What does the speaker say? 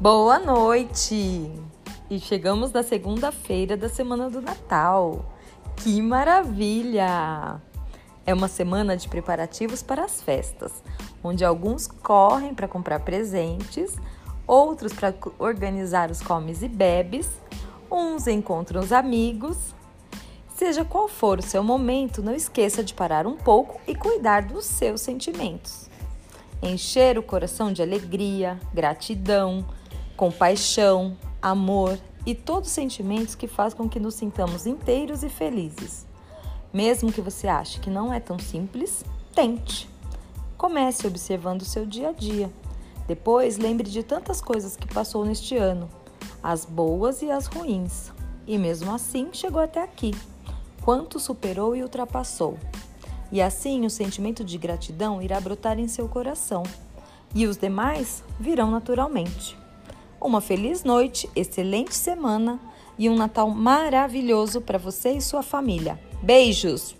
Boa noite! E chegamos na segunda-feira da semana do Natal. Que maravilha! É uma semana de preparativos para as festas, onde alguns correm para comprar presentes, outros para organizar os comes e bebes, uns encontram os amigos. Seja qual for o seu momento, não esqueça de parar um pouco e cuidar dos seus sentimentos. Encher o coração de alegria, gratidão, compaixão, amor e todos os sentimentos que fazem com que nos sintamos inteiros e felizes. Mesmo que você ache que não é tão simples, tente. Comece observando o seu dia a dia. Depois, lembre de tantas coisas que passou neste ano, as boas e as ruins. E mesmo assim, chegou até aqui. Quanto superou e ultrapassou. E assim, o sentimento de gratidão irá brotar em seu coração. E os demais virão naturalmente. Uma feliz noite, excelente semana e um Natal maravilhoso para você e sua família. Beijos!